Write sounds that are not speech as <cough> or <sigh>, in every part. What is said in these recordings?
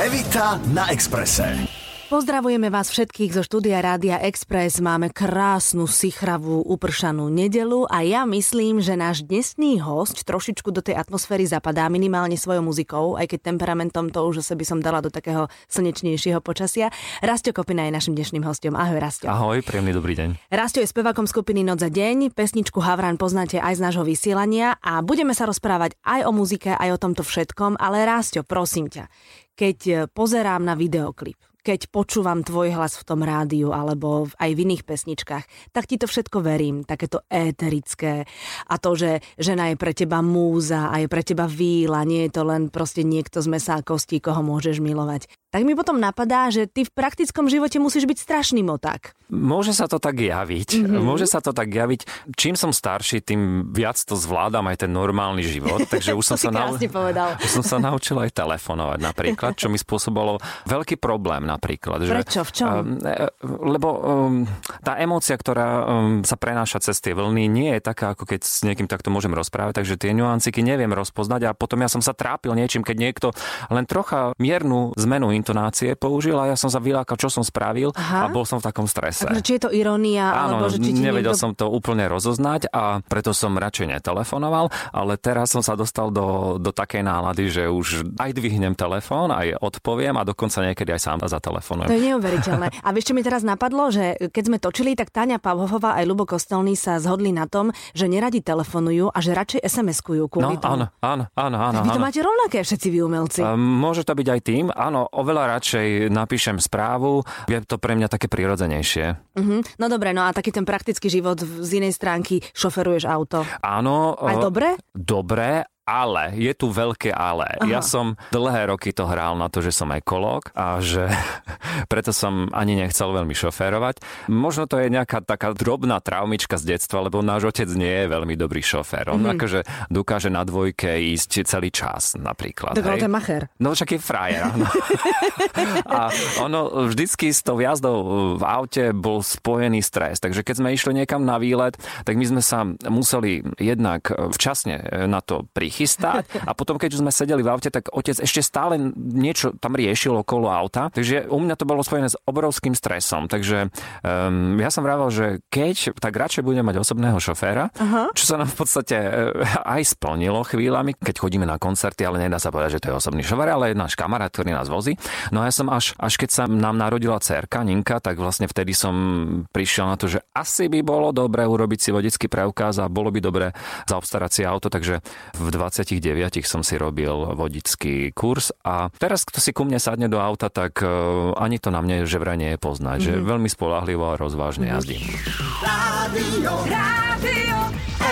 Evita na Exprese. Pozdravujeme vás všetkých zo štúdia Rádia Express. Máme krásnu, sichravú, upršanú nedelu a ja myslím, že náš dnesný host trošičku do tej atmosféry zapadá minimálne svojou muzikou, aj keď temperamentom to už zase by som dala do takého slnečnejšieho počasia. Rastio Kopina je našim dnešným hostom. Ahoj, Rastio. Ahoj, príjemný dobrý deň. Rastio je spevákom skupiny Noc za deň. Pesničku Havran poznáte aj z nášho vysielania a budeme sa rozprávať aj o muzike, aj o tomto všetkom, ale Rastio, prosím ťa, keď pozerám na videoklip, keď počúvam tvoj hlas v tom rádiu alebo aj v iných pesničkách, tak ti to všetko verím, takéto éterické a to, že žena je pre teba múza a je pre teba víla, nie je to len proste niekto z mesa a kostí, koho môžeš milovať tak mi potom napadá, že ty v praktickom živote musíš byť strašný moták. Môže sa to tak javiť. Mm-hmm. Môže sa to tak javiť. Čím som starší, tým viac to zvládam aj ten normálny život. Takže už <laughs> som, sa, nau... povedal. už som sa naučil aj telefonovať napríklad, čo mi spôsobilo veľký problém napríklad. Prečo? V čom? Um, lebo um, tá emócia, ktorá um, sa prenáša cez tie vlny, nie je taká, ako keď s niekým takto môžem rozprávať, takže tie nuanciky neviem rozpoznať a potom ja som sa trápil niečím, keď niekto len trocha miernu zmenu intonácie použil a ja som sa vylákal, čo som spravil Aha. a bol som v takom strese. Takže či je to irónia? Áno, alebo, že či nevedel niekto... som to úplne rozoznať a preto som radšej netelefonoval, ale teraz som sa dostal do, do takej nálady, že už aj dvihnem telefón, aj odpoviem a dokonca niekedy aj sám zatelefonujem. To je neuveriteľné. A vieš, čo mi teraz napadlo, že keď sme točili, tak Táňa Pavhová aj Lubo Kostelný sa zhodli na tom, že neradi telefonujú a že radšej SMS-kujú kvôli no, tomu. Áno, áno, áno. Vy to áno. máte rovnaké všetci vy umelci. Um, môže to byť aj tým, áno, oveľa radšej napíšem správu, je to pre mňa také prirodzenejšie. Uh-huh. No dobre, no a taký ten praktický život z inej stránky, šoferuješ auto. Áno. Aj dobre? Dobre, ale, je tu veľké ale. Aha. Ja som dlhé roky to hral na to, že som ekológ a že <laughs> preto som ani nechcel veľmi šoférovať. Možno to je nejaká taká drobná traumička z detstva, lebo náš otec nie je veľmi dobrý šofér. On mm-hmm. akože dokáže na dvojke ísť celý čas napríklad. Tak to je macher. No však je frajer. No. <laughs> a ono vždycky s tou jazdou v aute bol spojený stres. Takže keď sme išli niekam na výlet, tak my sme sa museli jednak včasne na to prichytiť chystať. A potom, keď sme sedeli v aute, tak otec ešte stále niečo tam riešil okolo auta. Takže u mňa to bolo spojené s obrovským stresom. Takže um, ja som vravel, že keď, tak radšej budem mať osobného šoféra, uh-huh. čo sa nám v podstate uh, aj splnilo chvíľami, keď chodíme na koncerty, ale nedá sa povedať, že to je osobný šofér, ale je náš kamarát, ktorý nás vozí. No a ja som až, až keď sa nám narodila cerka Ninka, tak vlastne vtedy som prišiel na to, že asi by bolo dobre urobiť si vodický preukaz a bolo by dobre zaobstarať si auto, takže v 29 som si robil vodický kurz a teraz, kto si ku mne sadne do auta, tak e, ani to na mne že vraj nie je poznať, mm-hmm. že mhm. veľmi spolahlivo a rozvážne mm-hmm. jazdím. Rádio, Rádio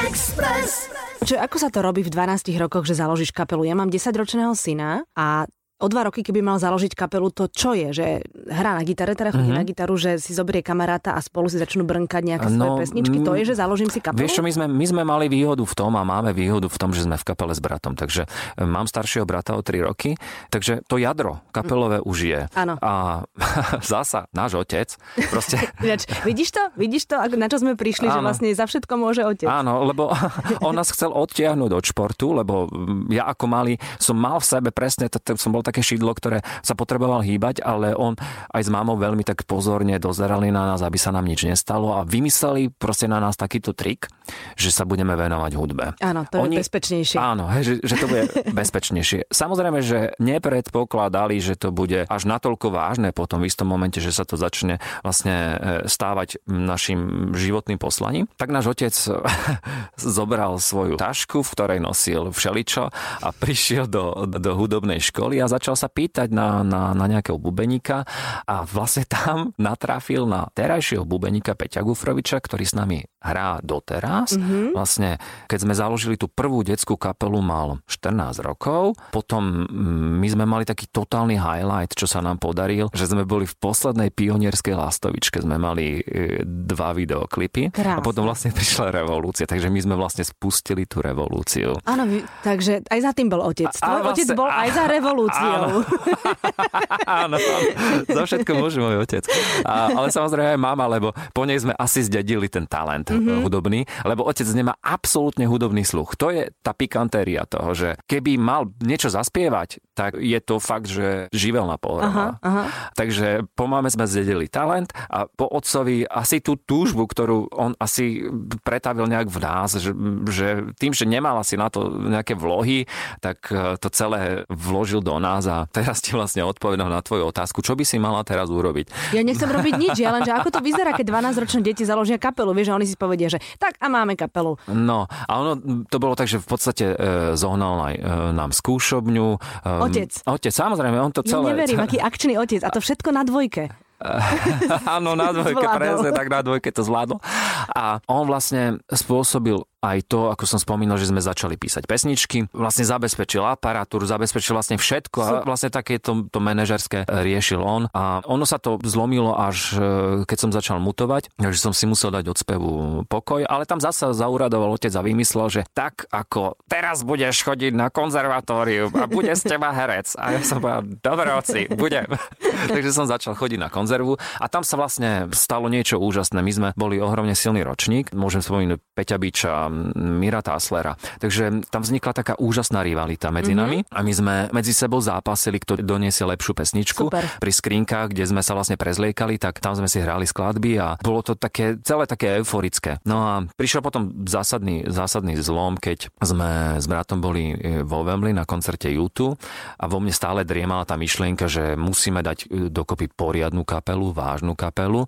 Express. Čo, ako sa to robí v 12 rokoch, že založíš kapelu? Ja mám 10-ročného syna a o dva roky, keby mal založiť kapelu, to čo je? Že hrá na gitare, teda chodí mm-hmm. na gitaru, že si zoberie kamaráta a spolu si začnú brnkať nejaké no, svoje pesničky? To je, že založím si kapelu? Vieš čo, my sme, my sme mali výhodu v tom a máme výhodu v tom, že sme v kapele s bratom. Takže e, mám staršieho brata o 3 roky, takže to jadro kapelové už je. Áno. A <laughs> zasa náš otec proste... <laughs> vidíš to? Vidíš to, na čo sme prišli, Áno. že vlastne za všetko môže otec. Áno, lebo <laughs> on nás chcel odtiahnuť od športu, lebo ja ako malý som mal v sebe presne, som bol také šidlo, ktoré sa potreboval hýbať, ale on aj s mámou veľmi tak pozorne dozerali na nás, aby sa nám nič nestalo a vymysleli proste na nás takýto trik, že sa budeme venovať hudbe. Áno, to Oni, je bezpečnejšie. Áno, že, že to bude <laughs> bezpečnejšie. Samozrejme, že nepredpokladali, že to bude až natoľko vážne potom v istom momente, že sa to začne vlastne e, stávať našim životným poslaním. Tak náš otec <laughs> zobral svoju tašku, v ktorej nosil všeličo a prišiel do, do hudobnej školy a začal sa pýtať na, na, na nejakého bubeníka a vlastne <laughs> tam natrafil na terajšieho bubeníka Peťa Gufroviča, ktorý s nami hrá doteraz. Mm-hmm. Vlastne, keď sme založili tú prvú detskú kapelu, mal 14 rokov. Potom mm, my sme mali taký totálny highlight, čo sa nám podaril, že sme boli v poslednej pionierskej lastovičke. Sme mali e, dva videoklipy Krásne. a potom vlastne prišla revolúcia. Takže my sme vlastne spustili tú revolúciu. Áno, takže aj za tým bol otec. Tvoj vlastne, otec bol aj za revolúciu energiou. <laughs> Áno, za všetko môže môj otec. A, ale samozrejme aj mama, lebo po nej sme asi zdedili ten talent mm-hmm. hudobný, lebo otec nemá absolútne hudobný sluch. To je tá pikantéria toho, že keby mal niečo zaspievať, tak je to fakt, že živelná pohroma. Aha, aha. Takže po mame sme zdedili talent a po otcovi asi tú túžbu, ktorú on asi pretavil nejak v nás, že, že tým, že nemal asi na to nejaké vlohy, tak e, to celé vložil do nás a teraz ti vlastne odpovedal na tvoju otázku, čo by si mala teraz urobiť. Ja nechcem robiť nič, ja len, že ako to vyzerá, keď 12-ročné deti založia kapelu, vieš, že oni si povedia, že tak a máme kapelu. No, a ono to bolo tak, že v podstate e, zohnal aj e, nám skúšobňu. E, otec. Otec, samozrejme, on to celé... Ja neverím, aký akčný otec a to všetko na dvojke. <laughs> Áno, na <laughs> dvojke, presne tak na dvojke to zvládol. A on vlastne spôsobil aj to, ako som spomínal, že sme začali písať pesničky, vlastne zabezpečil aparatúru, zabezpečil vlastne všetko a vlastne také to, to manažerské riešil on. A ono sa to zlomilo až e, keď som začal mutovať, že som si musel dať od spevu pokoj, ale tam zasa zauradoval otec a vymyslel, že tak ako teraz budeš chodiť na konzervatóriu a bude z teba herec. A ja som povedal, dobre oci, budem. <laughs> Takže som začal chodiť na konzervu a tam sa vlastne stalo niečo úžasné. My sme boli ohromne silný ročník, môžem spomínať Peťa Biča, Mira Taslera. Takže tam vznikla taká úžasná rivalita medzi mm-hmm. nami a my sme medzi sebou zápasili, kto doniesie lepšiu pesničku. Super. Pri skrinkách, kde sme sa vlastne prezliekali, tak tam sme si hrali skladby a bolo to také, celé také euforické. No a prišiel potom zásadný, zásadný zlom, keď sme s bratom boli e, vo Wembley na koncerte YouTube a vo mne stále driemala tá myšlienka, že musíme dať e, dokopy poriadnu kapelu, vážnu kapelu,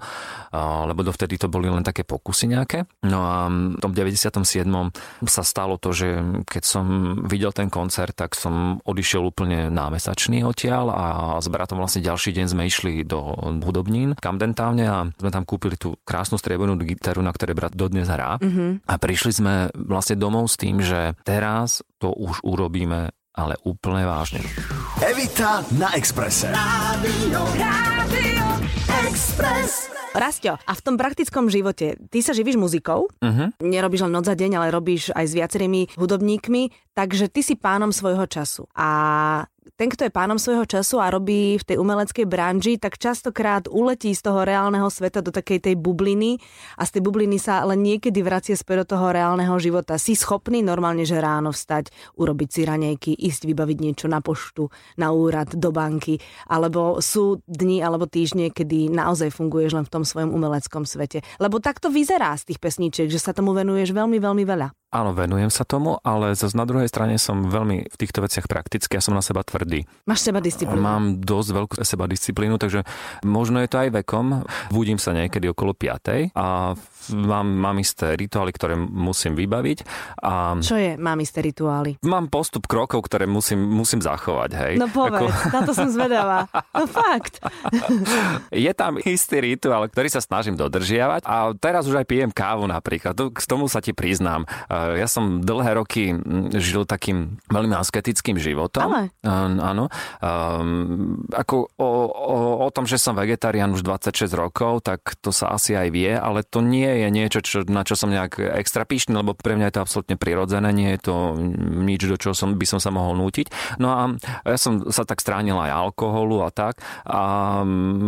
lebo dovtedy to boli len také pokusy nejaké. No a v tom 97 sa stalo to, že keď som videl ten koncert, tak som odišiel úplne námesačný odtiaľ a s bratom vlastne ďalší deň sme išli do hudobnín Camden Towne a sme tam kúpili tú krásnu striebornú gitaru, na ktorej brat dodnes hrá. Mm-hmm. A prišli sme vlastne domov s tým, že teraz to už urobíme ale úplne vážne. Evita na Exprese. Rádio, Rádio Express. Rastio, a v tom praktickom živote, ty sa živíš muzikou, uh-huh. nerobíš len noc za deň, ale robíš aj s viacerými hudobníkmi, takže ty si pánom svojho času. A ten, kto je pánom svojho času a robí v tej umeleckej branži, tak častokrát uletí z toho reálneho sveta do takej tej bubliny a z tej bubliny sa len niekedy vracie späť do toho reálneho života. Si schopný normálne, že ráno vstať, urobiť si ranejky, ísť vybaviť niečo na poštu, na úrad, do banky, alebo sú dni alebo týždne, kedy naozaj funguješ len v tom svojom umeleckom svete. Lebo takto vyzerá z tých pesničiek, že sa tomu venuješ veľmi, veľmi veľa. Áno, venujem sa tomu, ale zase na druhej strane som veľmi v týchto veciach praktický, ja som na seba tvrdý. Máš seba disciplínu? Mám dosť veľkú seba disciplínu, takže možno je to aj vekom. Budím sa niekedy okolo 5. a mám, mám isté rituály, ktoré musím vybaviť. A Čo je mám isté rituály? Mám postup krokov, ktoré musím, musím zachovať. Hej. No povedz, Ako... na to som zvedavá. No fakt. <laughs> je tam istý rituál, ktorý sa snažím dodržiavať a teraz už aj pijem kávu napríklad. K tomu sa ti priznám ja som dlhé roky žil takým veľmi asketickým životom. Ale. Áno. Um, ako o, o, o tom, že som vegetarián už 26 rokov, tak to sa asi aj vie, ale to nie je niečo, čo, na čo som nejak extra píšný, lebo pre mňa je to absolútne prirodzené, nie je to nič, do čoho som, by som sa mohol nútiť. No a ja som sa tak stránil aj alkoholu a tak a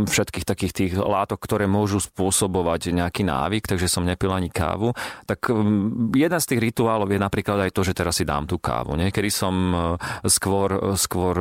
všetkých takých tých látok, ktoré môžu spôsobovať nejaký návyk, takže som nepil ani kávu. Tak jeden z tých rituálov je napríklad aj to, že teraz si dám tú kávu. Niekedy som e, skôr, skôr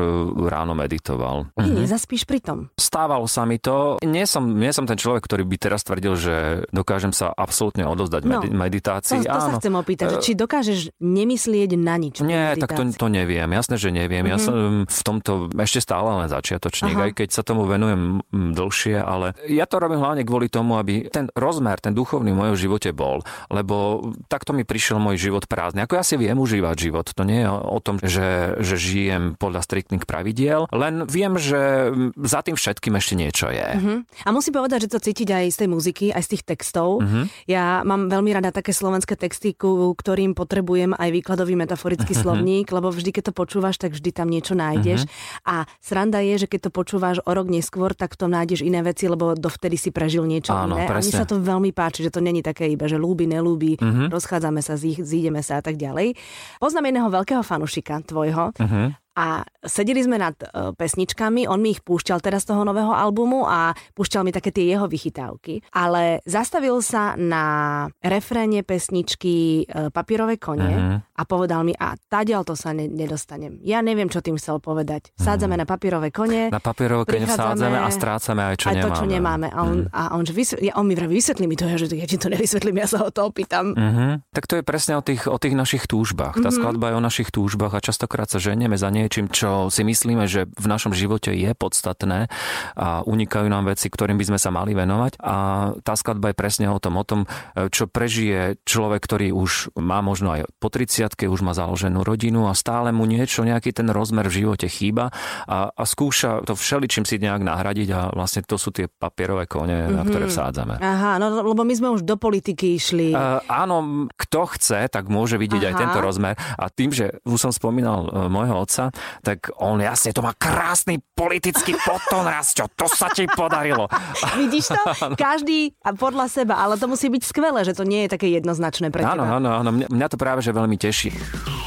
ráno meditoval. Ty mhm. nezaspíš pri tom? Stávalo sa mi to. Nie som, nie som ten človek, ktorý by teraz tvrdil, že dokážem sa absolútne odozdať no, meditácii. To, to sa chcem opýtať, že či dokážeš nemyslieť na nič. Nie, tak to, to neviem. Jasné, že neviem. Mm-hmm. Ja mhm. som v tomto ešte stále len začiatočník, Aha. aj keď sa tomu venujem dlhšie, ale ja to robím hlavne kvôli tomu, aby ten rozmer, ten duchovný v mojom živote bol. Lebo takto mi prišiel môj život prázdny. Ako ja si viem užívať život. To nie je o tom, že, že žijem podľa striktných pravidiel, len viem, že za tým všetkým ešte niečo je. Uh-huh. A musím povedať, že to cítiť aj z tej muziky, aj z tých textov. Uh-huh. Ja mám veľmi rada také slovenské texty, ku ktorým potrebujem aj výkladový metaforický uh-huh. slovník, lebo vždy, keď to počúvaš, tak vždy tam niečo nájdeš. Uh-huh. A sranda je, že keď to počúvaš o rok neskôr, tak to nájdeš iné veci, lebo dovtedy si prežil niečo Áno, iné. Presne. A mi sa to veľmi páči, že to není také iba, že ľúbi, nelúbi, uh-huh. rozchádzame sa, zídeme sa a tak ďalej. Poznám jedného veľkého fanušika tvojho uh-huh. A sedeli sme nad uh, pesničkami, on mi ich púšťal teraz z toho nového albumu a púšťal mi také tie jeho vychytávky, ale zastavil sa na refréne pesničky uh, Papierové kone uh-huh. a povedal mi, a tadiaľ to sa ne- nedostanem. Ja neviem, čo tým chcel povedať. Sádzame uh-huh. na papierové kone. Na papierové kone vsádzame a strácame aj čo aj nemáme. to, čo nemáme. A on, uh-huh. a on, že vysvetli, ja, on mi vraví, vysvetlí mi to, ja, že ja ti to nevysvetlím, ja sa ho to opýtam. Uh-huh. Tak to je presne o tých, o tých našich túžbách. Tá uh-huh. skladba je o našich túžbách a častokrát sa ženieme za niečím, čo si myslíme, že v našom živote je podstatné a unikajú nám veci, ktorým by sme sa mali venovať. A tá skladba je presne o tom, o tom, čo prežije človek, ktorý už má možno aj po 30 už má založenú rodinu a stále mu niečo, nejaký ten rozmer v živote chýba a, a skúša to všeličím si nejak nahradiť a vlastne to sú tie papierové kone, mm-hmm. na ktoré mhm. vsádzame. Aha, no lebo my sme už do politiky išli. Uh, áno, kto chce, tak môže vidieť Aha. aj tento rozmer a tým, že už som spomínal uh, môjho otca, tak on jasne to má krásny politický potom čo to sa ti podarilo. <laughs> Vidíš to? <laughs> Každý podľa seba, ale to musí byť skvelé, že to nie je také jednoznačné pre áno, teba. Áno, áno, mňa, mňa to práve že veľmi teší.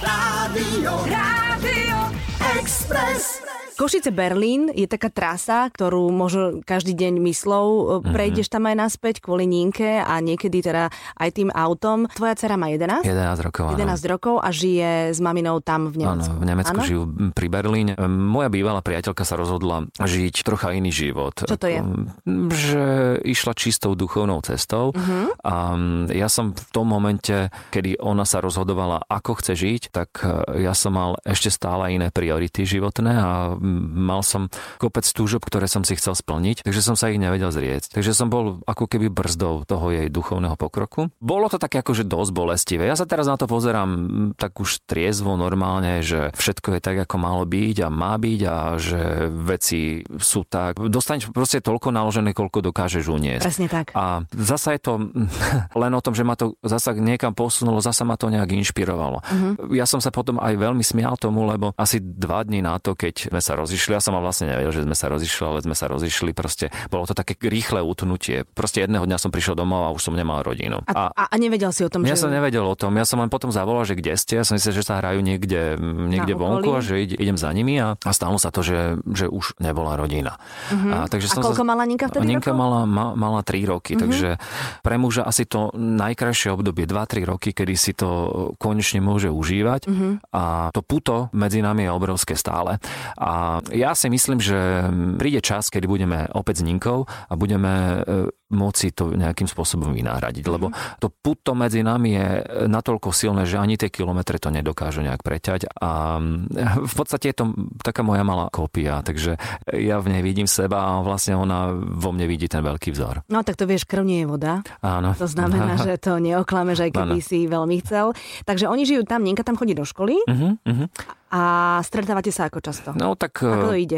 Rádio, Rádio Express. Košice Berlín je taká trasa, ktorú možno každý deň myslou mm-hmm. prejdeš tam aj naspäť kvôli Nínke a niekedy teda aj tým autom. Tvoja dcera má 11? 11 rokov, 11 áno. rokov a žije s maminou tam v Nemecku. Áno, v Nemecku áno? žijú pri Berlíne. Moja bývalá priateľka sa rozhodla žiť trocha iný život. Čo to je? Že išla čistou duchovnou cestou mm-hmm. a ja som v tom momente, kedy ona sa rozhodovala, ako chce žiť, tak e, ja som mal ešte stále iné priority životné a mal som kopec túžob, ktoré som si chcel splniť, takže som sa ich nevedel zrieť. Takže som bol ako keby brzdou toho jej duchovného pokroku. Bolo to také akože dosť bolestivé. Ja sa teraz na to pozerám tak už triezvo normálne, že všetko je tak, ako malo byť a má byť a že veci sú tak. Dostaneš proste toľko naložené, koľko dokážeš uniesť. Presne tak. A zasa je to <laughs> len o tom, že ma to zasa niekam posunulo, zasa ma to nejak inšpirovalo. Uh-huh. Ja som sa potom aj veľmi smial tomu, lebo asi dva dní na to, keď sme sa rozišli. Ja som vlastne nevedel, že sme sa rozišli, ale sme sa rozišli. Proste bolo to také rýchle utnutie. Proste jedného dňa som prišiel domov a už som nemal rodinu. A, a, a nevedel si o tom, ja že... som nevedel o tom. Ja som len potom zavolal, že kde ste. Ja som myslel, že sa hrajú niekde, niekde vonku a že idem za nimi a, a stalo sa to, že, že už nebola rodina. Uh-huh. A, takže a som koľko sa... mala Ninka vtedy Ninka rokov? mala, ma, mala 3 roky, uh-huh. takže pre muža asi to najkrajšie obdobie, 2-3 roky, kedy si to konečne môže užívať uh-huh. a to puto medzi nami je obrovské stále. A ja si myslím, že príde čas, kedy budeme opäť s Ninkou a budeme môcť to nejakým spôsobom vynáhradiť. Lebo mhm. to puto medzi nami je natoľko silné, že ani tie kilometre to nedokážu nejak preťať. A v podstate je to taká moja malá kópia, takže ja v nej vidím seba a vlastne ona vo mne vidí ten veľký vzor. No tak to vieš, krv nie je voda. Áno. To znamená, <laughs> že to neoklameš, aj keby ano. si veľmi chcel. Takže oni žijú tam, Ninka tam chodí do školy. Uh-huh, uh-huh. A stretávate sa ako často? No tak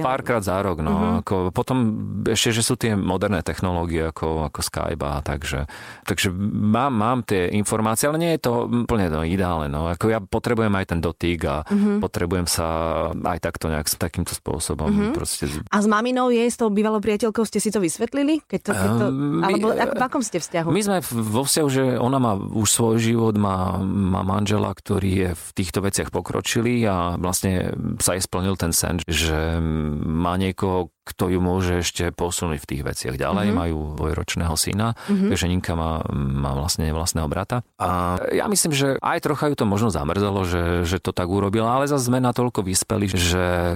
párkrát za rok. No. Uh-huh. Ako, potom ešte, že sú tie moderné technológie ako, ako Skype a takže, takže mám, mám tie informácie, ale nie je to úplne to ideálne. No. Ako ja potrebujem aj ten dotyk a uh-huh. potrebujem sa aj takto nejak takýmto spôsobom. Uh-huh. Proste... A s maminou je, s tou bývalou priateľkou, ste si to vysvetlili? Keď to, keď to, um, alebo ako, v akom ste vzťahu? My sme vo vzťahu, že ona má už svoj život, má, má manžela, ktorý je v týchto veciach pokročilý a vlastne sa jej splnil ten sen, že má niekoho, kto ju môže ešte posunúť v tých veciach ďalej. Mm-hmm. Majú dvojročného syna, mm-hmm. takže Ninka má, má vlastne vlastného brata. A ja myslím, že aj trocha ju to možno zamrzelo, že, že to tak urobila, ale zase sme natoľko vyspeli, že e,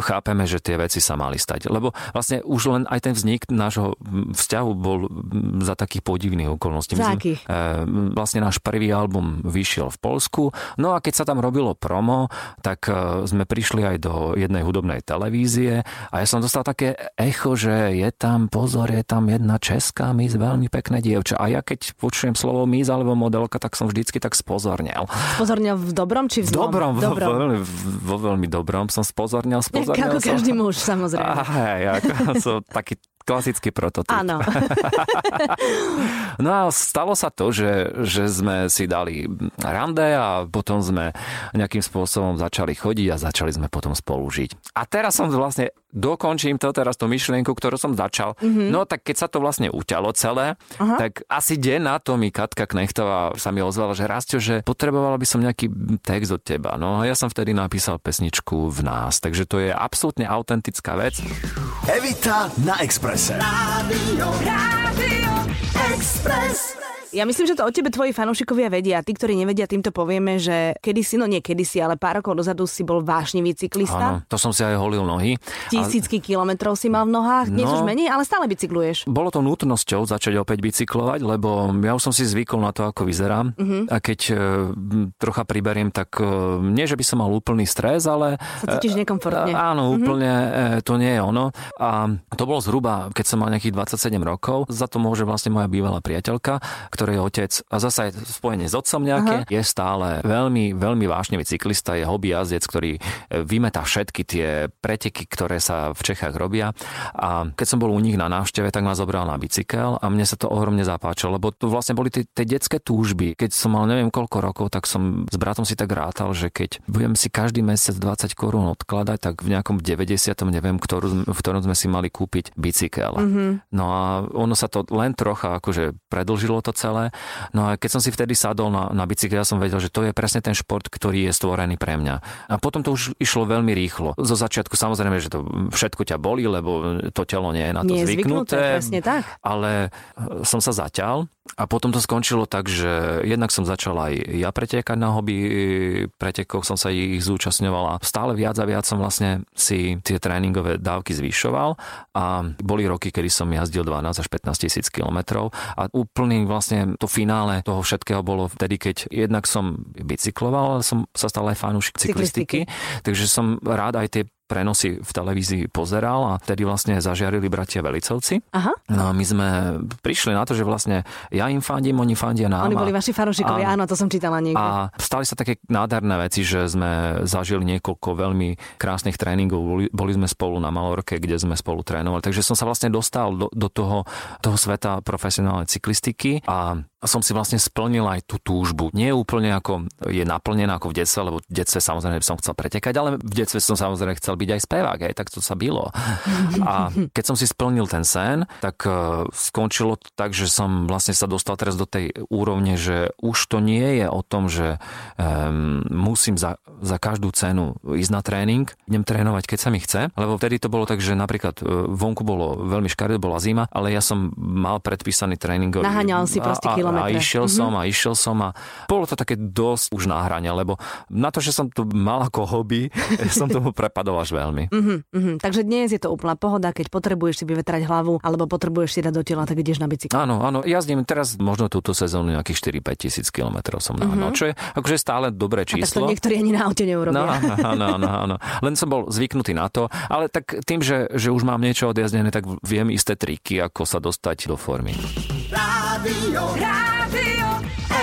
chápeme, že tie veci sa mali stať. Lebo vlastne už len aj ten vznik nášho vzťahu bol za takých podivných okolností. Za akých? E, vlastne náš prvý album vyšiel v Polsku, no a keď sa tam robilo promo, tak e, sme prišli aj do jednej hudobnej televízie a ja som dostal také echo, že je tam, pozor, je tam jedna česká mis, veľmi pekné dievča. A ja keď počujem slovo mis alebo modelka, tak som vždycky tak spozornel. Spozornel v dobrom či v zlom? Dobrom, v dobrom. Vo, veľmi, vo veľmi dobrom som spozornel, spozornel Ako som. každý muž, samozrejme. A, hej, ako som <laughs> taký Klasický prototyp. Áno. <laughs> no a stalo sa to, že, že sme si dali rande a potom sme nejakým spôsobom začali chodiť a začali sme potom spolu žiť. A teraz som vlastne dokončím to teraz tú myšlienku, ktorú som začal. Mm-hmm. No tak keď sa to vlastne uťalo celé, Aha. tak asi deň na to mi Katka Knechtová sa mi ozvala, že Rastio, že potrebovala by som nejaký text od teba. No a ja som vtedy napísal pesničku v nás, takže to je absolútne autentická vec. Evita na Exprese. Rádio, Rádio Express. Ja myslím, že to o tebe tvoji fanúšikovia vedia. Tí, ktorí nevedia, týmto povieme, že kedysi, no nie kedysi, ale pár rokov dozadu si bol vášnivý cyklista. Áno, to som si aj holil nohy. Tisícky a... kilometrov si mal v nohách, nie no, už menej, ale stále bicykluješ. Bolo to nutnosťou začať opäť bicyklovať, lebo ja už som si zvykol na to, ako vyzerám. Uh-huh. A keď e, trocha priberiem, tak e, nie, že by som mal úplný stres, ale... Sa cítiš e, nekomfortne. Áno, uh-huh. úplne e, to nie je ono. A to bolo zhruba, keď som mal nejakých 27 rokov. Za to môže vlastne moja bývalá priateľka, ktorý je otec a zase aj spojenie s otcom nejaké, Aha. je stále veľmi, veľmi vášnevý cyklista, je hobby jazdec, ktorý e, vymetá všetky tie preteky, ktoré sa v Čechách robia. A keď som bol u nich na návšteve, tak ma zobral na bicykel a mne sa to ohromne zapáčilo, lebo to vlastne boli tie, tie detské túžby. Keď som mal neviem koľko rokov, tak som s bratom si tak rátal, že keď budem si každý mesiac 20 korún odkladať, tak v nejakom 90. neviem, ktorú, v ktorom sme si mali kúpiť bicykel. Mm-hmm. No a ono sa to len trocha akože predlžilo to celé No a keď som si vtedy sadol na, na bicykel, ja som vedel, že to je presne ten šport, ktorý je stvorený pre mňa. A potom to už išlo veľmi rýchlo. Zo začiatku samozrejme, že to všetko ťa boli, lebo to telo nie je na to nie zvyknuté. presne tak. Ale e, som sa zaťal a potom to skončilo tak, že jednak som začal aj ja pretekať na hobby pretekoch, som sa ich zúčastňoval a stále viac a viac som vlastne si tie tréningové dávky zvyšoval a boli roky, kedy som jazdil 12 až 15 tisíc kilometrov a úplný vlastne to finále toho všetkého bolo vtedy, keď jednak som bicykloval, ale som sa stal aj fanúšik cyklistiky, cyklistiky. takže som rád aj tie prenosy v televízii pozeral a vtedy vlastne zažiarili bratia Velicovci. Aha. No a my sme prišli na to, že vlastne ja im fandím, oni fandia nám. Oni boli vaši fanúšikovia, áno, to som čítala niekde. A stali sa také nádherné veci, že sme zažili niekoľko veľmi krásnych tréningov. Boli, boli sme spolu na Malorke, kde sme spolu trénovali. Takže som sa vlastne dostal do, do toho, toho sveta profesionálnej cyklistiky a som si vlastne splnil aj tú túžbu. Nie úplne ako je naplnená ako v detstve, lebo v detstve samozrejme som chcel pretekať, ale v detstve som samozrejme chcel byť aj spevák, aj tak to sa bylo. A keď som si splnil ten sen, tak e, skončilo to tak, že som vlastne sa dostal teraz do tej úrovne, že už to nie je o tom, že um, musím za, za každú cenu ísť na tréning, idem trénovať, keď sa mi chce, lebo vtedy to bolo tak, že napríklad e, vonku bolo veľmi škaredé, bola zima, ale ja som mal predpísaný tréningový. Naháňal si proste a, kilometre. A išiel mm-hmm. som a išiel som a bolo to také dosť už na hrane, lebo na to, že som to mal ako hobby, <laughs> som tomu prepadol až veľmi. Mm-hmm, mm-hmm. Takže dnes je to úplná pohoda, keď potrebuješ si vyvetrať hlavu alebo potrebuješ si dať do tela, tak ideš na bicykel. Áno, áno, jazdím teraz možno túto sezónu nejakých 4-5 tisíc kilometrov som na mm-hmm. čo je akože stále dobré číslo. A tak to niektorí ani na aute neurobia. No, áno, áno, áno. Len som bol zvyknutý na to, ale tak tým, že, že už mám niečo odjazdené, tak viem isté triky, ako sa dostať do formy. Rádio, Rádio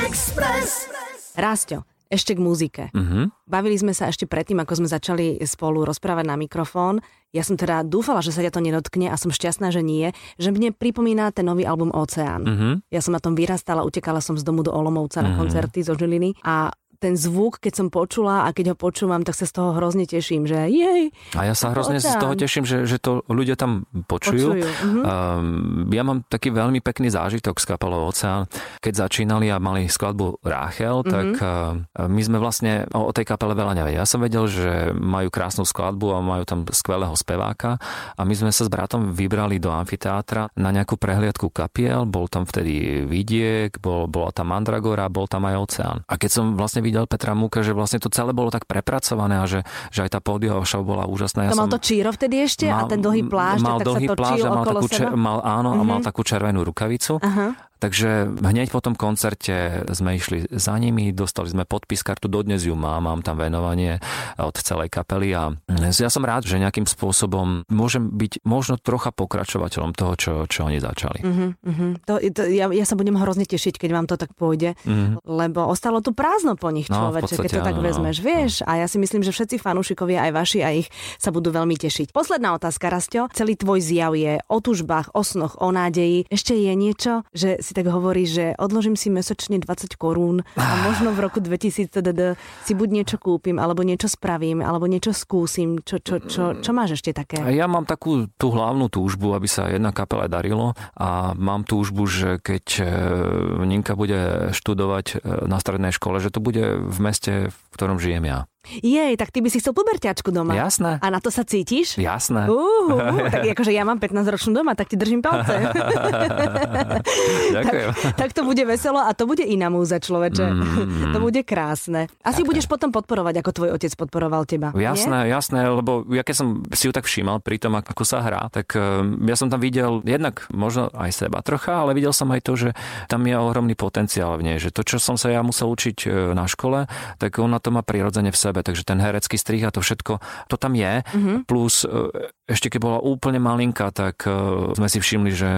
Express. Rásťo, ešte k muzike. Uh-huh. Bavili sme sa ešte predtým, ako sme začali spolu rozprávať na mikrofón. Ja som teda dúfala, že sa ťa to nedotkne a som šťastná, že nie. Že mne pripomína ten nový album Oceán. Uh-huh. Ja som na tom vyrastala, utekala som z domu do Olomovca uh-huh. na koncerty zo Žiliny a ten zvuk, keď som počula a keď ho počúvam, tak sa z toho hrozne teším, že jej. A ja sa hrozne oceán. z toho teším, že, že to ľudia tam počujú. počujú. Uh-huh. Um, ja mám taký veľmi pekný zážitok s kapelou Oceán. Keď začínali a mali skladbu Ráchel, uh-huh. tak uh, my sme vlastne o, o tej kapele veľa nevedeli. Ja som vedel, že majú krásnu skladbu a majú tam skvelého speváka a my sme sa s bratom vybrali do amfiteátra na nejakú prehliadku kapiel. Bol tam vtedy Vidiek, bol, bola tam Mandragora, bol tam aj Oceán. A keď som vlastne videl Petra Múka, že vlastne to celé bolo tak prepracované a že, že aj tá pódiová show bola úžasná. Ja to mal to číro vtedy ešte mal, a ten dlhý plášť, mal tak dlhý sa plášť a mal takú, čer, mal, áno, uh-huh. a mal mhm. takú červenú rukavicu. Uh-huh. Takže hneď po tom koncerte sme išli za nimi, dostali sme podpis kartu, dodnes ju mám, mám tam venovanie od celej kapely a ja som rád, že nejakým spôsobom môžem byť možno trocha pokračovateľom toho, čo, čo oni začali. Uh-huh, uh-huh. To, to, ja, ja sa budem hrozne tešiť, keď vám to tak pôjde, uh-huh. lebo ostalo tu prázdno po nich, no, človeče, no, keď to tak áno, vezmeš, vieš. No. A ja si myslím, že všetci fanúšikovia, aj vaši, aj ich, sa budú veľmi tešiť. Posledná otázka, Rastio. Celý tvoj zjav je o tužbách, o snoch, o nádeji. Ešte je niečo, že si tak hovorí, že odložím si mesačne 20 korún a možno v roku 2000 si buď niečo kúpim, alebo niečo spravím, alebo niečo skúsim. Čo, čo, čo, čo máš ešte také? Ja mám takú tú hlavnú túžbu, aby sa jedna kapela darilo a mám túžbu, že keď e, Ninka bude študovať e, na strednej škole, že to bude v meste, v ktorom žijem ja. Jej, tak ty by si chcel puberťačku doma. Jasné. A na to sa cítiš? Jasné. Uh, uh, <laughs> tak akože ja mám 15-ročnú doma, tak ti držím palce. <laughs> Ďakujem. tak, tak to bude veselo a to bude iná múza, človeče. Mm. to bude krásne. Asi tak, budeš tak. potom podporovať, ako tvoj otec podporoval teba. Jasné, nie? jasné, lebo ja keď som si ju tak všímal pri tom, ako sa hrá, tak ehm, ja som tam videl jednak možno aj seba trocha, ale videl som aj to, že tam je ohromný potenciál v nej, že to, čo som sa ja musel učiť e, na škole, tak ona to má prirodzene v sebe takže ten herecký strih a to všetko, to tam je. Mm-hmm. Plus e, ešte keď bola úplne malinká, tak e, sme si všimli, že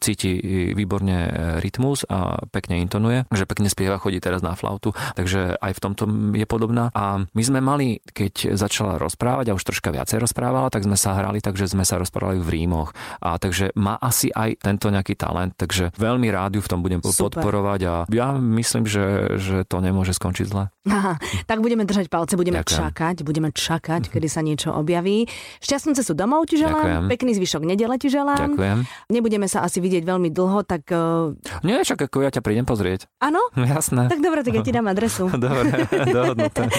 cíti výborne e, rytmus a pekne intonuje, že pekne spieva, chodí teraz na flautu, takže aj v tomto je podobná. A my sme mali, keď začala rozprávať a už troška viacej rozprávala, tak sme sa hrali, takže sme sa rozprávali v rímoch. A takže má asi aj tento nejaký talent, takže veľmi rád ju v tom budem Super. podporovať a ja myslím, že, že to nemôže skončiť zle. Aha, tak budeme držať palce, budeme Ďakujem. čakať, budeme čakať, mhm. kedy sa niečo objaví. Šťastnú cestu domov ti želám, Ďakujem. pekný zvyšok nedele ti želám. Ďakujem. Nebudeme sa asi vidieť veľmi dlho, tak... Uh... Nie, však ako ja ťa prídem pozrieť. Áno? <laughs> Jasné. Tak dobre, tak ja ti dám adresu. <laughs> dobre, dohodnuté. <laughs>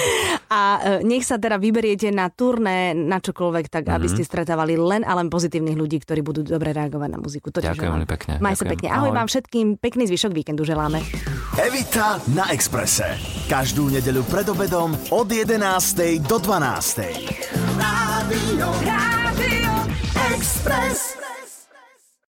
A uh, nech sa teda vyberiete na turné, na čokoľvek, tak mm-hmm. aby mhm. ste stretávali len a len pozitívnych ľudí, ktorí budú dobre reagovať na muziku. To Ďakujem veľmi pekne. Maj sa pekne. Ahoj, Ahoj vám všetkým, pekný zvyšok víkendu želáme. Evita na Exprese. Každú nedeľu pred obedom od 11. do 12. Rádio, Rádio Express.